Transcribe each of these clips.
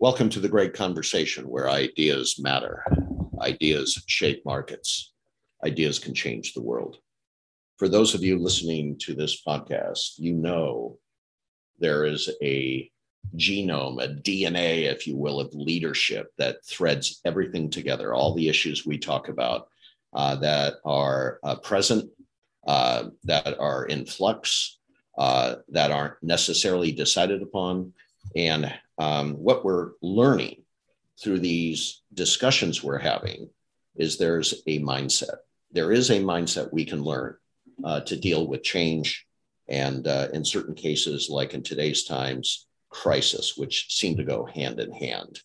Welcome to the great conversation where ideas matter. Ideas shape markets. Ideas can change the world. For those of you listening to this podcast, you know there is a genome, a DNA, if you will, of leadership that threads everything together, all the issues we talk about uh, that are uh, present, uh, that are in flux, uh, that aren't necessarily decided upon, and um, what we're learning through these discussions we're having is there's a mindset. There is a mindset we can learn uh, to deal with change and, uh, in certain cases, like in today's times, crisis, which seem to go hand in hand.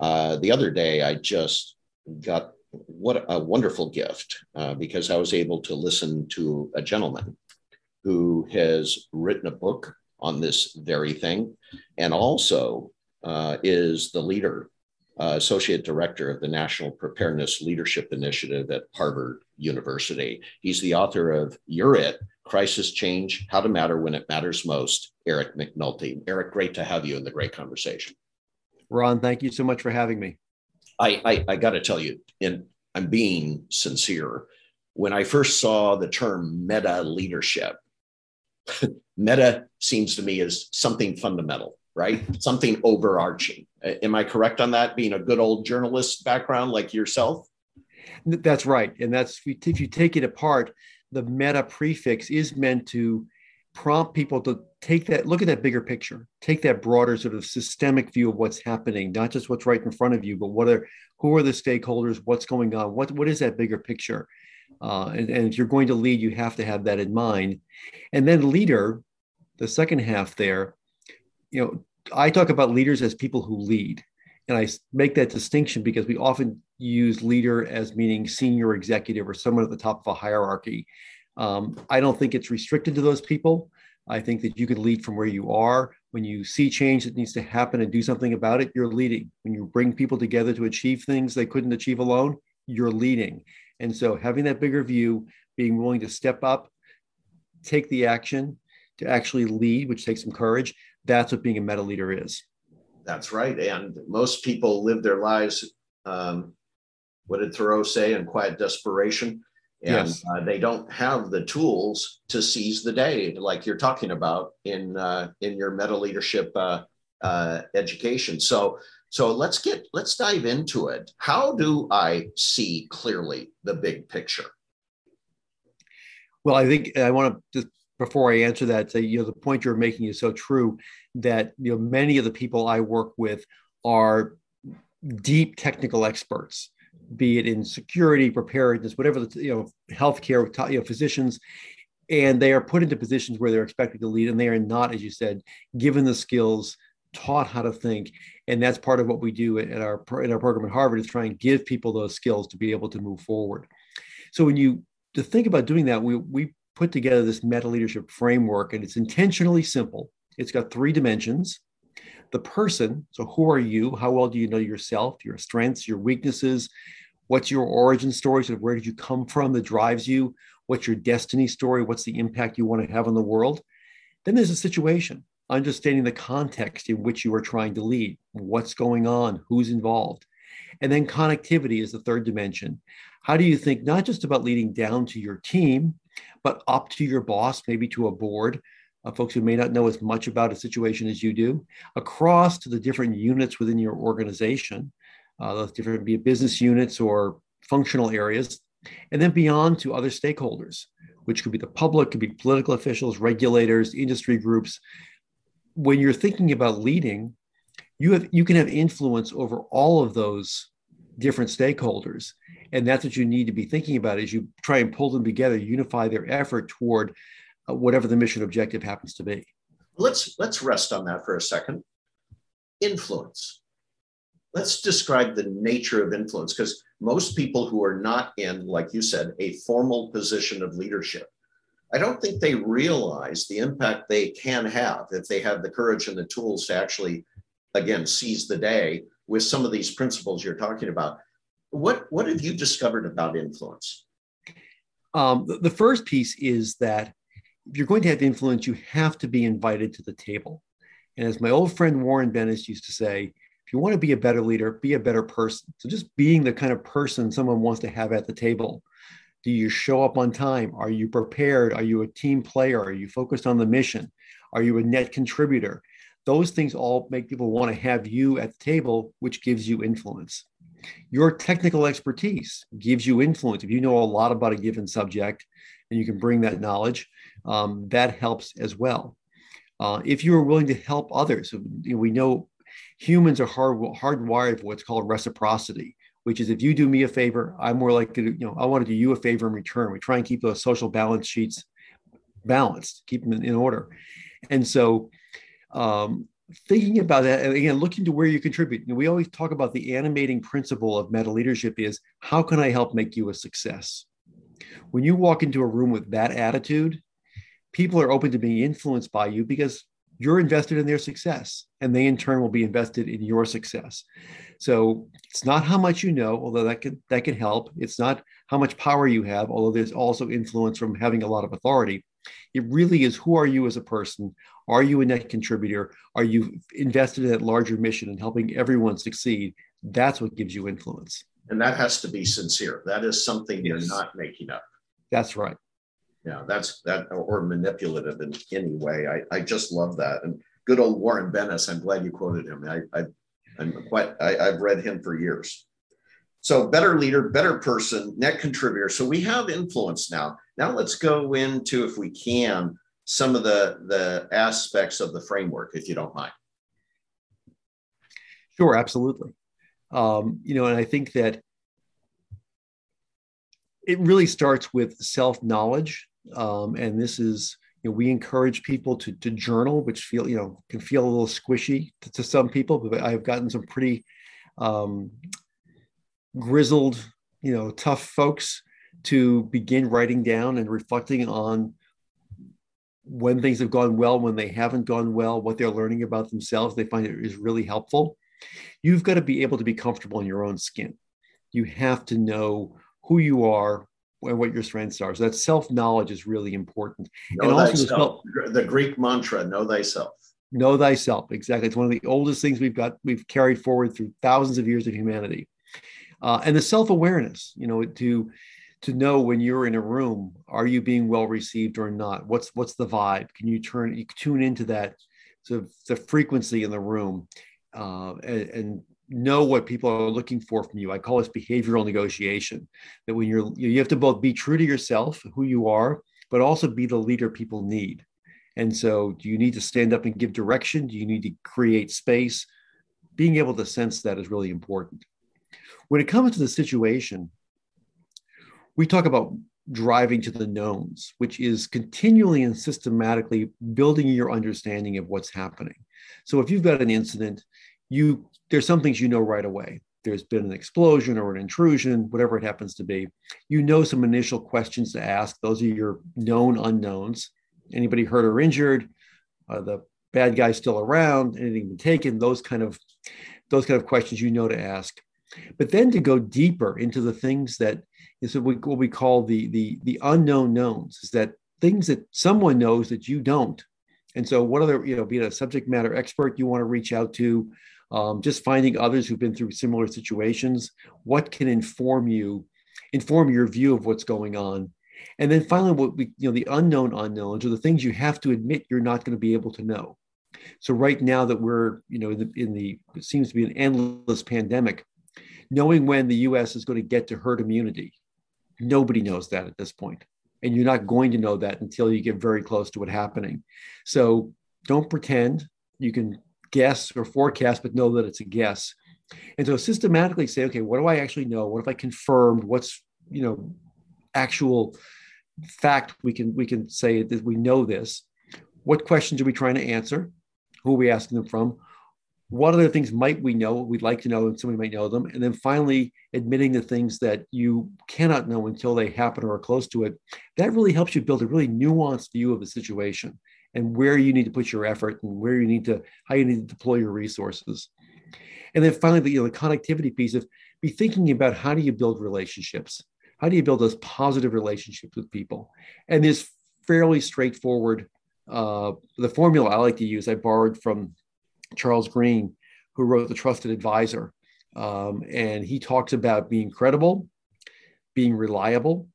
Uh, the other day, I just got what a wonderful gift uh, because I was able to listen to a gentleman who has written a book on this very thing, and also uh, is the leader, uh, associate director of the National Preparedness Leadership Initiative at Harvard University. He's the author of You're It Crisis Change How to Matter When It Matters Most, Eric McNulty. Eric, great to have you in the great conversation. Ron, thank you so much for having me. I, I, I got to tell you, and I'm being sincere. When I first saw the term meta leadership, meta seems to me as something fundamental, right? Something overarching. Am I correct on that? Being a good old journalist background like yourself? That's right. And that's if you take it apart, the meta prefix is meant to prompt people to take that look at that bigger picture take that broader sort of systemic view of what's happening not just what's right in front of you but what are who are the stakeholders what's going on what what is that bigger picture uh, and, and if you're going to lead, you have to have that in mind. And then leader, the second half there, you know, I talk about leaders as people who lead. And I make that distinction because we often use leader as meaning senior executive or someone at the top of a hierarchy. Um, I don't think it's restricted to those people. I think that you can lead from where you are. When you see change that needs to happen and do something about it, you're leading. When you bring people together to achieve things they couldn't achieve alone, you're leading. And so having that bigger view, being willing to step up, take the action to actually lead, which takes some courage, that's what being a meta leader is. That's right. And most people live their lives, um, what did Thoreau say, in quiet desperation? And yes. uh, they don't have the tools to seize the day, like you're talking about in uh, in your meta leadership uh, uh education. So so let's get let's dive into it. How do I see clearly the big picture? Well, I think I want to just before I answer that say you know the point you're making is so true that you know many of the people I work with are deep technical experts be it in security preparedness whatever the you know healthcare you know physicians and they are put into positions where they're expected to lead and they are not as you said given the skills taught how to think and that's part of what we do in our in our program at harvard is try and give people those skills to be able to move forward. So when you to think about doing that we we put together this meta leadership framework and it's intentionally simple. It's got three dimensions. The person so who are you? How well do you know yourself? Your strengths your weaknesses? What's your origin story? Sort of where did you come from that drives you? What's your destiny story? What's the impact you want to have on the world? Then there's a situation understanding the context in which you are trying to lead, what's going on, who's involved. And then connectivity is the third dimension. How do you think not just about leading down to your team, but up to your boss, maybe to a board, uh, folks who may not know as much about a situation as you do, across to the different units within your organization, uh, those different be business units or functional areas, and then beyond to other stakeholders, which could be the public, could be political officials, regulators, industry groups, when you're thinking about leading, you have you can have influence over all of those different stakeholders, and that's what you need to be thinking about as you try and pull them together, unify their effort toward uh, whatever the mission objective happens to be. Let's let's rest on that for a second. Influence. Let's describe the nature of influence because most people who are not in, like you said, a formal position of leadership I don't think they realize the impact they can have if they have the courage and the tools to actually, again, seize the day with some of these principles you're talking about. What, what have you discovered about influence? Um, the, first piece is that if you're going to have influence, you have to be invited to the table. And as my old friend Warren Bennis used to say, if you want to be a better leader, be a better person. So just being the kind of person someone wants to have at the table. Do you show up on time? Are you prepared? Are you a team player? Are you focused on the mission? Are you a net contributor? Those things all make people want to have you at the table, which gives you influence. Your technical expertise gives you influence. If you know a lot about a given subject and you can bring that knowledge, um, that helps as well. Uh, if you are willing to help others, you know, we know humans are hard, hardwired for what's called reciprocity, which is if you do me a favor, I'm more likely to, you know, I want to do you a favor in return. We try and keep those social balance sheets balanced, keep them in order. And so, um, thinking about that, and again, looking to where you contribute. Know, we always talk about the animating principle of meta leadership is how can I help make you a success? When you walk into a room with that attitude, people are open to being influenced by you because you're invested in their success and they in turn will be invested in your success. So it's not how much you know although that can that can help. It's not how much power you have although there's also influence from having a lot of authority. It really is who are you as a person? Are you a net contributor? Are you invested in that larger mission and helping everyone succeed? That's what gives you influence. And that has to be sincere. That is something yes. you're not making up. That's right yeah, that's that or manipulative in any way. I, I just love that. And good old Warren Bennis, I'm glad you quoted him. I, I I'm quite I, I've read him for years. So better leader, better person, net contributor. So we have influence now. Now let's go into, if we can, some of the the aspects of the framework, if you don't mind. Sure, absolutely. Um, you know, and I think that it really starts with self knowledge um, and this is, you know, we encourage people to, to journal, which feel, you know, can feel a little squishy to, to some people, but I've gotten some pretty um, grizzled, you know, tough folks to begin writing down and reflecting on when things have gone well, when they haven't gone well, what they're learning about themselves. They find it is really helpful. You've got to be able to be comfortable in your own skin. You have to know who you are, and what your strengths are. So that self knowledge is really important. Know and also thyself. the Greek mantra, know thyself. Know thyself. Exactly. It's one of the oldest things we've got, we've carried forward through thousands of years of humanity. Uh, and the self awareness, you know, to, to know when you're in a room, are you being well received or not? What's, what's the vibe? Can you turn, you tune into that, sort of the frequency in the room uh, and, and know what people are looking for from you. I call this behavioral negotiation. That when you're you have to both be true to yourself, who you are, but also be the leader people need. And so, do you need to stand up and give direction? Do you need to create space? Being able to sense that is really important. When it comes to the situation, we talk about driving to the knowns, which is continually and systematically building your understanding of what's happening. So, if you've got an incident, you there's some things you know right away. There's been an explosion or an intrusion, whatever it happens to be. You know some initial questions to ask. Those are your known unknowns. Anybody hurt or injured? Are the bad guys still around? Anything been taken? Those kind of those kind of questions you know to ask. But then to go deeper into the things that is what we call the the the unknown knowns is that things that someone knows that you don't. And so, what other you know, being a subject matter expert you want to reach out to, um, just finding others who've been through similar situations what can inform you inform your view of what's going on? And then finally what we you know the unknown unknowns are the things you have to admit you're not going to be able to know. So right now that we're you know in the, in the it seems to be an endless pandemic knowing when the us is going to get to herd immunity nobody knows that at this point. And you're not going to know that until you get very close to it happening. So don't pretend. You can guess or forecast, but know that it's a guess. And so systematically say, okay, what do I actually know? What if I confirmed? What's you know actual fact we can we can say that we know this. What questions are we trying to answer? Who are we asking them from? What other things might we know? We'd like to know, and somebody might know them. And then finally, admitting the things that you cannot know until they happen or are close to it. That really helps you build a really nuanced view of the situation and where you need to put your effort and where you need to how you need to deploy your resources and then finally the, you know, the connectivity piece of be thinking about how do you build relationships how do you build those positive relationships with people and this fairly straightforward uh, the formula i like to use i borrowed from charles green who wrote The Trusted Advisor. Um, and he talks about being credible, being reliable,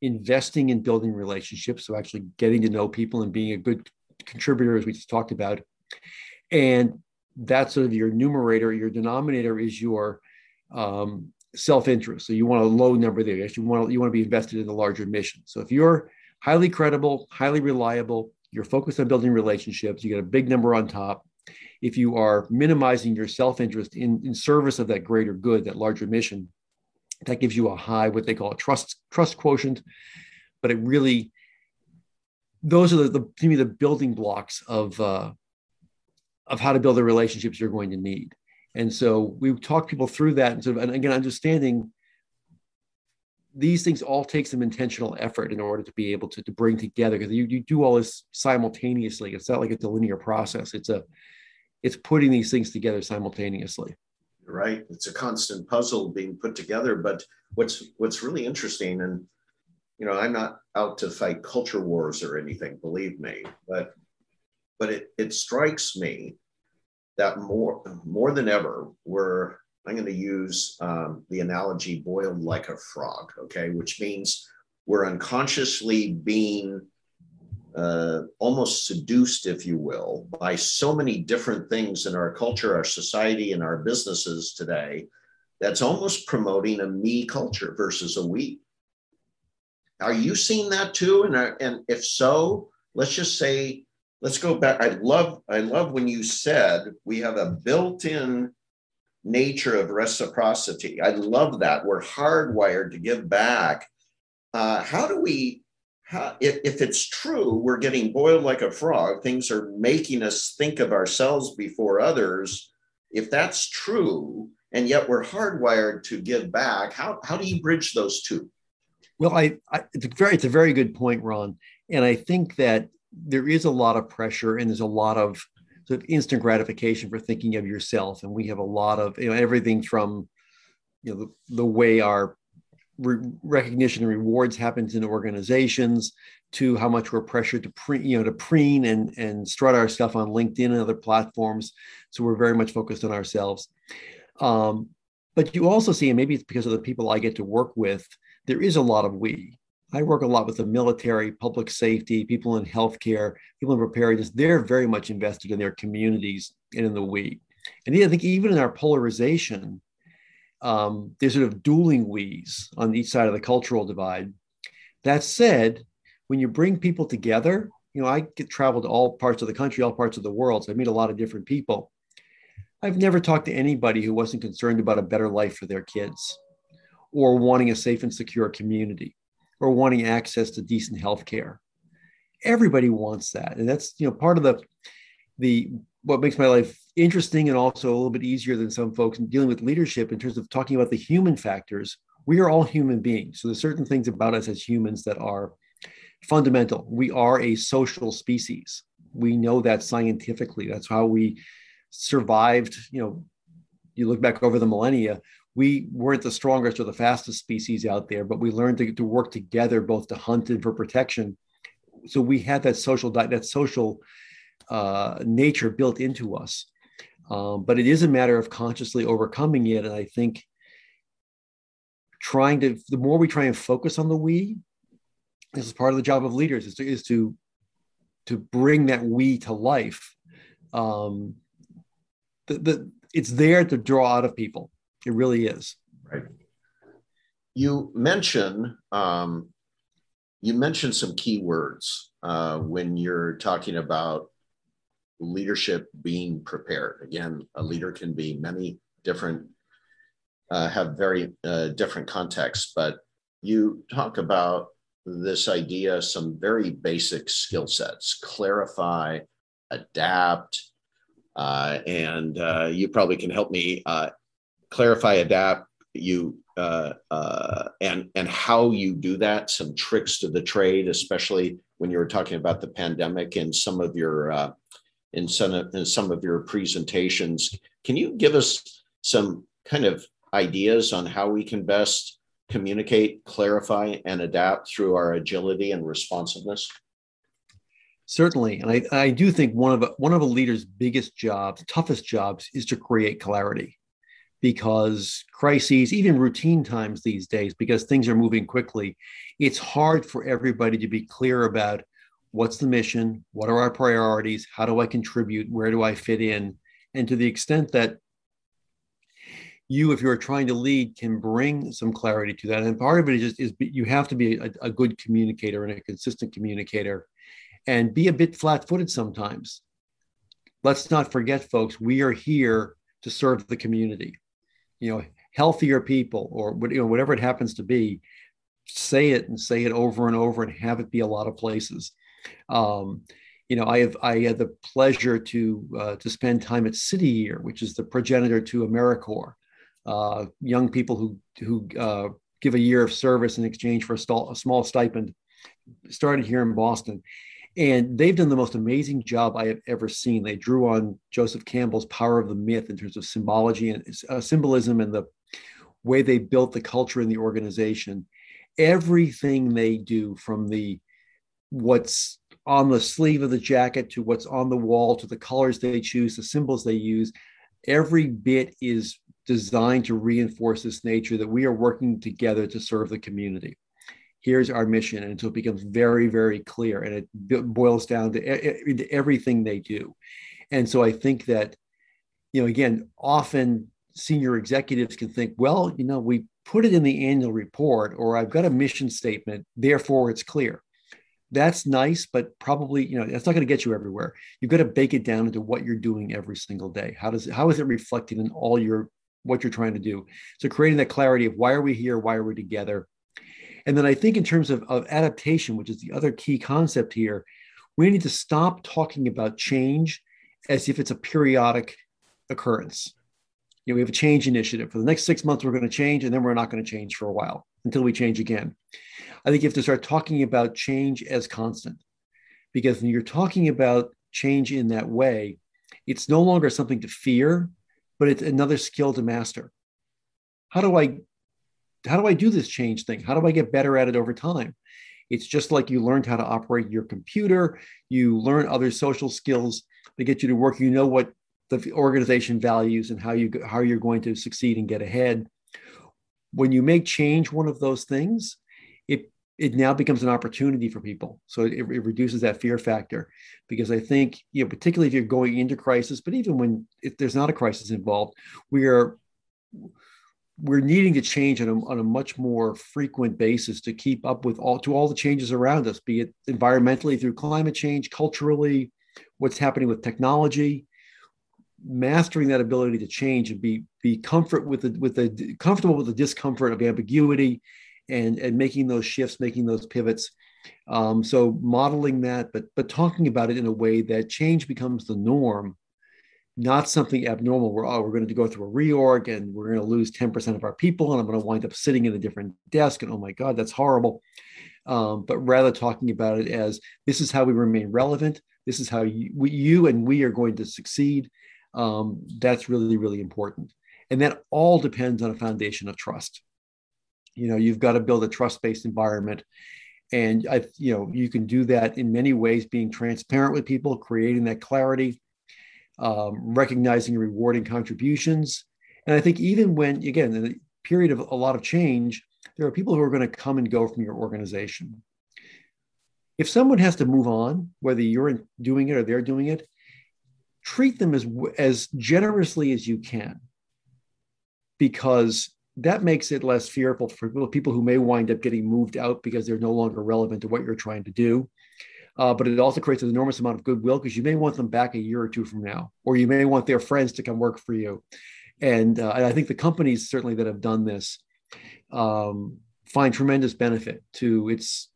investing in building relationships, so actually getting to know people and being a good contributor, as we just talked about. And that's sort of your numerator. Your denominator is your um, self-interest. So you want a low number there. You want you want to be invested in the larger mission. So if you're highly credible, highly reliable, you're focused on building relationships, you get a big number on top. If you are minimizing your self-interest in, in service of that greater good, that larger mission, that gives you a high, what they call a trust trust quotient. But it really, those are the, the to me the building blocks of uh, of how to build the relationships you're going to need. And so we talk people through that, and sort of, and again, understanding these things all take some intentional effort in order to be able to, to bring together because you, you do all this simultaneously. It's not like it's a linear process. It's a it's putting these things together simultaneously right? It's a constant puzzle being put together. But what's what's really interesting, and you know, I'm not out to fight culture wars or anything, believe me, but but it it strikes me that more more than ever we're I'm going to use um, the analogy boiled like a frog, okay, which means we're unconsciously being uh, almost seduced, if you will, by so many different things in our culture, our society, and our businesses today that's almost promoting a me culture versus a we. Are you seeing that too? And, uh, and if so, let's just say, let's go back. I love, I love when you said we have a built-in nature of reciprocity. I love that. We're hardwired to give back. Uh, how do we how, if, if it's true, we're getting boiled like a frog, things are making us think of ourselves before others. If that's true, and yet we're hardwired to give back, how, how do you bridge those two? Well, I, I it's, a very, it's a very good point, Ron. And I think that there is a lot of pressure and there's a lot of sort of instant gratification for thinking of yourself. And we have a lot of, you know, everything from, you know, the, the way our re- recognition and rewards happens in organizations to how much we're pressured to pre, you know to preen and and strut our stuff on linkedin and other platforms. So we're very much focused on ourselves. Um, but you also see and maybe it's because of the people i get to work with there is a lot of we. I work a lot with the military public safety people in healthcare people in preparedness. They're very much invested in their communities and in the we. And i think even in our polarization um, there's sort of dueling we's on each side of the cultural divide. That said, when you bring people together, you know, I get traveled to all parts of the country, all parts of the world. So I meet a lot of different people. I've never talked to anybody who wasn't concerned about a better life for their kids or wanting a safe and secure community or wanting access to decent health care. Everybody wants that. And that's, you know, part of the the what makes my life interesting and also a little bit easier than some folks in dealing with leadership in terms of talking about the human factors. We are all human beings. So there's certain things about us as humans that are fundamental. We are a social species. We know that scientifically. That's how we survived. You know, you look back over the millennia, we weren't the strongest or the fastest species out there, but we learned to, to work together both to hunt and for protection. So we had that social that social uh, nature built into us. Um, but it is a matter of consciously overcoming it. And I think trying to, the more we try and focus on the we, this is part of the job of leaders is to, is to, to bring that we to life. Um, the, the, it's there to draw out of people. It really is. Right. You mention um, you mentioned some key words uh, when you're talking about leadership being prepared. Again, a leader can be many different, uh, have very uh, different contexts, but you talk about this idea, some very basic skill sets, clarify, adapt, uh, and uh, you probably can help me uh, clarify, adapt, you uh, and and how you do that. Some tricks to the trade, especially when you were talking about the pandemic and some of your in some of, in some of your presentations. Can you give us some kind of ideas on how we can best communicate, clarify, and adapt through our agility and responsiveness? Certainly, and I, I do think one of a, one of a leader's biggest jobs, toughest jobs, is to create clarity, because crises, even routine times these days, because things are moving quickly, it's hard for everybody to be clear about what's the mission, what are our priorities, how do I contribute, where do I fit in, and to the extent that you, if you're trying to lead, can bring some clarity to that. And part of it is just is you have to be a, a good communicator and a consistent communicator and be a bit flat-footed sometimes. Let's not forget, folks, we are here to serve the community. You know, healthier people or you know whatever it happens to be, say it and say it over and over and have it be a lot of places. Um, you know, I have I had the pleasure to uh, to spend time at City Year, which is the progenitor to AmeriCorps, uh, young people who who uh, give a year of service in exchange for a, stall, a small stipend. Started here in Boston, and they've done the most amazing job I have ever seen. They drew on Joseph Campbell's Power of the Myth in terms of symbology and uh, symbolism and the way they built the culture in the organization. Everything they do, from the what's on the sleeve of the jacket to what's on the wall to the colors they choose, the symbols they use, every bit is designed to reinforce this nature that we are working together to serve the community. Here's our mission and so it becomes very very clear and it boils down to, to everything they do. And so i think that you know again often senior executives can think well you know we put it in the annual report or i've got a mission statement therefore it's clear that's nice but probably you know that's not going to get you everywhere. You've got to bake it down into what you're doing every single day. How does it, how is it reflected in all your what you're trying to do? So creating that clarity of why are we here why are we together? And then I think in terms of, of adaptation, which is the other key concept here, we need to stop talking about change as if it's a periodic occurrence. You know, we have a change initiative. For the next six months, we're going to change, and then we're not going to change for a while until we change again. I think you have to start talking about change as constant. Because when you're talking about change in that way, it's no longer something to fear, but it's another skill to master. How do I how do I do this change thing? How do I get better at it over time? It's just like you learned how to operate your computer, you learn other social skills to get you to work. You know what the organization values and how you how you're going to succeed and get ahead. When you make change one of those things, it it now becomes an opportunity for people. So it, it reduces that fear factor because I think you know particularly if you're going into crisis, but even when if there's not a crisis involved, we are we're needing to change on a, on a much more frequent basis to keep up with all to all the changes around us be it environmentally through climate change culturally what's happening with technology mastering that ability to change and be be comfort with the with the comfortable with the discomfort of ambiguity and and making those shifts making those pivots um, so modeling that but but talking about it in a way that change becomes the norm not something abnormal where, oh, we're going to go through a reorg and we're going to lose 10% of our people and I'm going to wind up sitting in a different desk and oh my God, that's horrible. Um, but rather talking about it as this is how we remain relevant. This is how you, we, you and we are going to succeed. Um, that's really, really important. And that all depends on a foundation of trust. You know, you've got to build a trust-based environment. And I, you know, you can do that in many ways, being transparent with people, creating that clarity, um, recognizing and rewarding contributions. And I think even when, again, in a period of a lot of change, there are people who are going to come and go from your organization. If someone has to move on, whether you're doing it or they're doing it, treat them as, as generously as you can, because that makes it less fearful for people who may wind up getting moved out because they're no longer relevant to what you're trying to do uh, but it also creates an enormous amount of goodwill because you may want them back a year or two from now, or you may want their friends to come work for you. And, uh, and I think the companies certainly that have done this um, find tremendous benefit to its.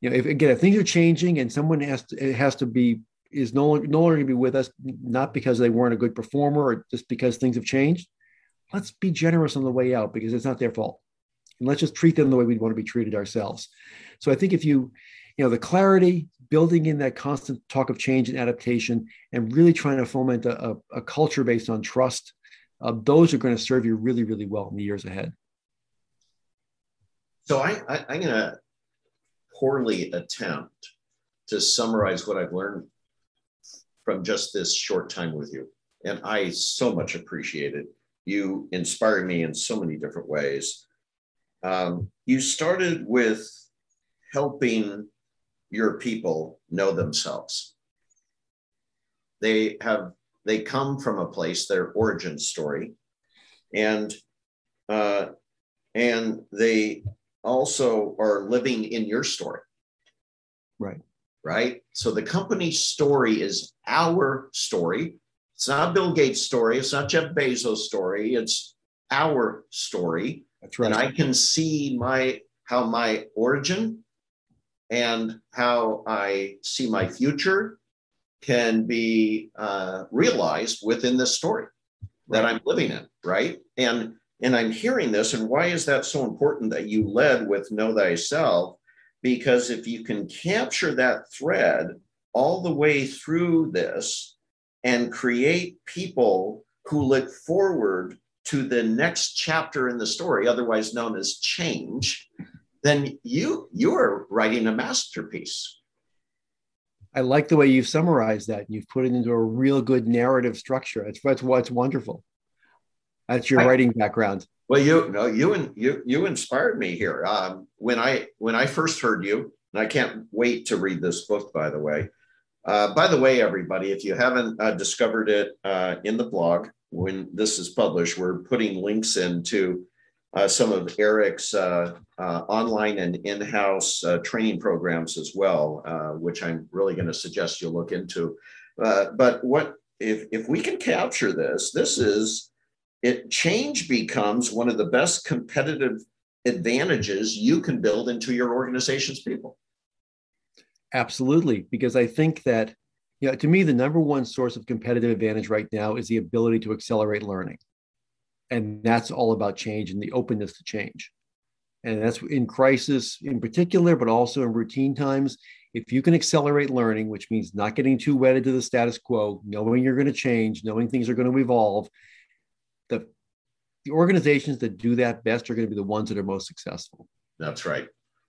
You know, if again, if things are changing and someone has to, it has to be is no, no longer going to be with us, not because they weren't a good performer or just because things have changed. Let's be generous on the way out because it's not their fault, and let's just treat them the way we'd want to be treated ourselves. So I think if you you know the clarity building in that constant talk of change and adaptation and really trying to foment a, a culture based on trust uh, those are going to serve you really really well in the years ahead so I, I i'm going to poorly attempt to summarize what I've learned from just this short time with you. And I so much appreciate it. You inspire me in so many different ways. Um, you started with helping your people know themselves. They have they come from a place, their origin story, and uh, and they also are living in your story. Right. Right. So the company's story is our story. It's not Bill Gates' story. It's not Jeff Bezos' story. It's our story. That's right. And I can see my how my origin and how I see my future can be uh, realized within this story that I'm living in, right? And and I'm hearing this, and why is that so important that you led with know thyself? Because if you can capture that thread all the way through this and create people who look forward to the next chapter in the story, otherwise known as change, then you you are writing a masterpiece. I like the way you've summarized that. You've put it into a real good narrative structure. That's that's what's wonderful. That's your I, writing background. Well, you know, you and you you inspired me here. Um, when I when I first heard you, and I can't wait to read this book. By the way, uh, by the way, everybody, if you haven't uh, discovered it uh, in the blog when this is published, we're putting links into uh, some of Eric's uh, uh, online and in-house training programs as well, which I'm really going to suggest you look into. but what if if we can capture this? This is it change becomes one of the best competitive advantages you can build into your organization's people. Absolutely because i think that you know to me the number one source of competitive advantage right now is the ability to accelerate learning. And that's all about change and the openness to change. And that's in crisis in particular but also in routine times if you can accelerate learning which means not getting too wedded to the status quo knowing you're going to change knowing things are going to evolve the organizations that do that best are going to be the ones that are most successful. That's right.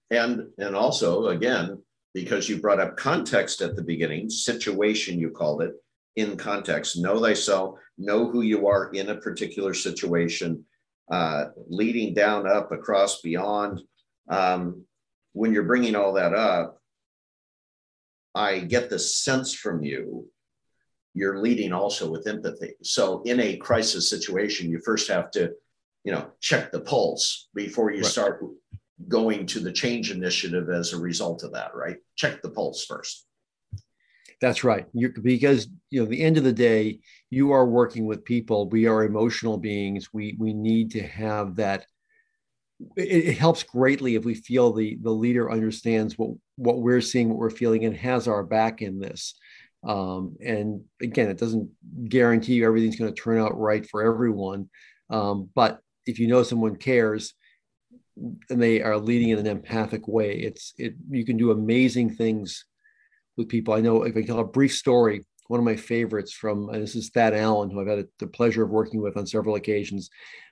And and also again, because you brought up context at the beginning, situation you called it, in context, know thyself, know who you are in a particular situation, uh, leading down, up, across, beyond. Um, when you're bringing all that up, I get the sense from you you're leading also with empathy. So in a crisis situation, you first have to, you know, check the pulse before you right. start going to the change initiative as a result of that, right? Check the pulse first. That's right. You're, because you know, the end of the day, you are working with people. We are emotional beings. We we need to have that. It, it helps greatly if we feel the the leader understands what what we're seeing, what we're feeling, and has our back in this. Um, and again, it doesn't guarantee you everything's going to turn out right for everyone. Um, but if you know someone cares and they are leading in an empathic way, it's it you can do amazing things with people. I know if I tell a brief story, one of my favorites from this is Thad Allen, who I've had the pleasure of working with on several occasions.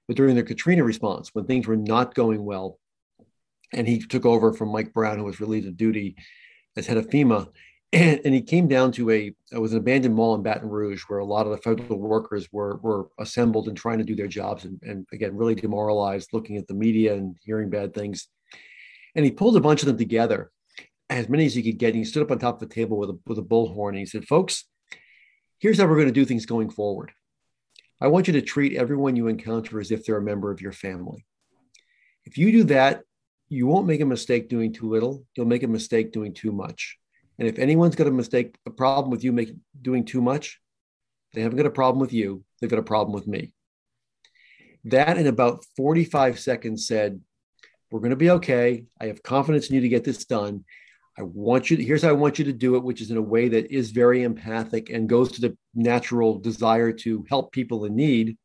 But during the Katrina response, when things were not going well, and he took over from Mike Brown, who was relieved of duty as head of FEMA, and, and he came down to a it was an abandoned mall in Baton Rouge where a lot of the federal workers were were assembled and trying to do their jobs and, and again really demoralized, looking at the media and hearing bad things. And he pulled a bunch of them together, as many as he could get. And he stood up on top of the table with a with a bullhorn and he said, "Folks, here's how we're going to do things going forward. I want you to treat everyone you encounter as if they're a member of your family. If you do that, you won't make a mistake doing too little. You'll make a mistake doing too much." And if anyone's got a mistake, a problem with you making doing too much, they haven't got a problem with you. They've got a problem with me. That in about 45 seconds said, We're going to be okay. I have confidence in you to get this done. I want you to, here's how I want you to do it, which is in a way that is very empathic and goes to the natural desire to help people in need.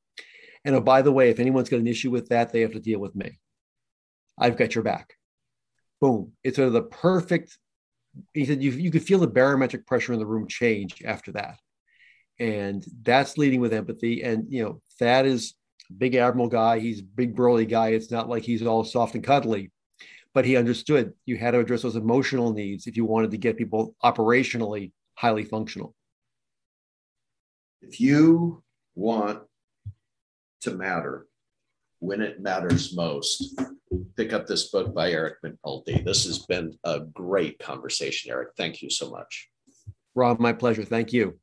And oh, by the way, if anyone's got an issue with that, they have to deal with me. I've got your back. Boom. It's sort of the perfect he said you, you could feel the barometric pressure in the room change after Thad. And that's leading with empathy. And you know that is a big admiral guy. He's big burly guy. It's not like he's all soft and cuddly but he understood you had to address those emotional needs if you wanted to get people operationally highly functional. If you want to matter when it matters most, pick up this book by Eric McNulty. This has been a great conversation, Eric. Thank you so much. Rob, my pleasure. Thank you.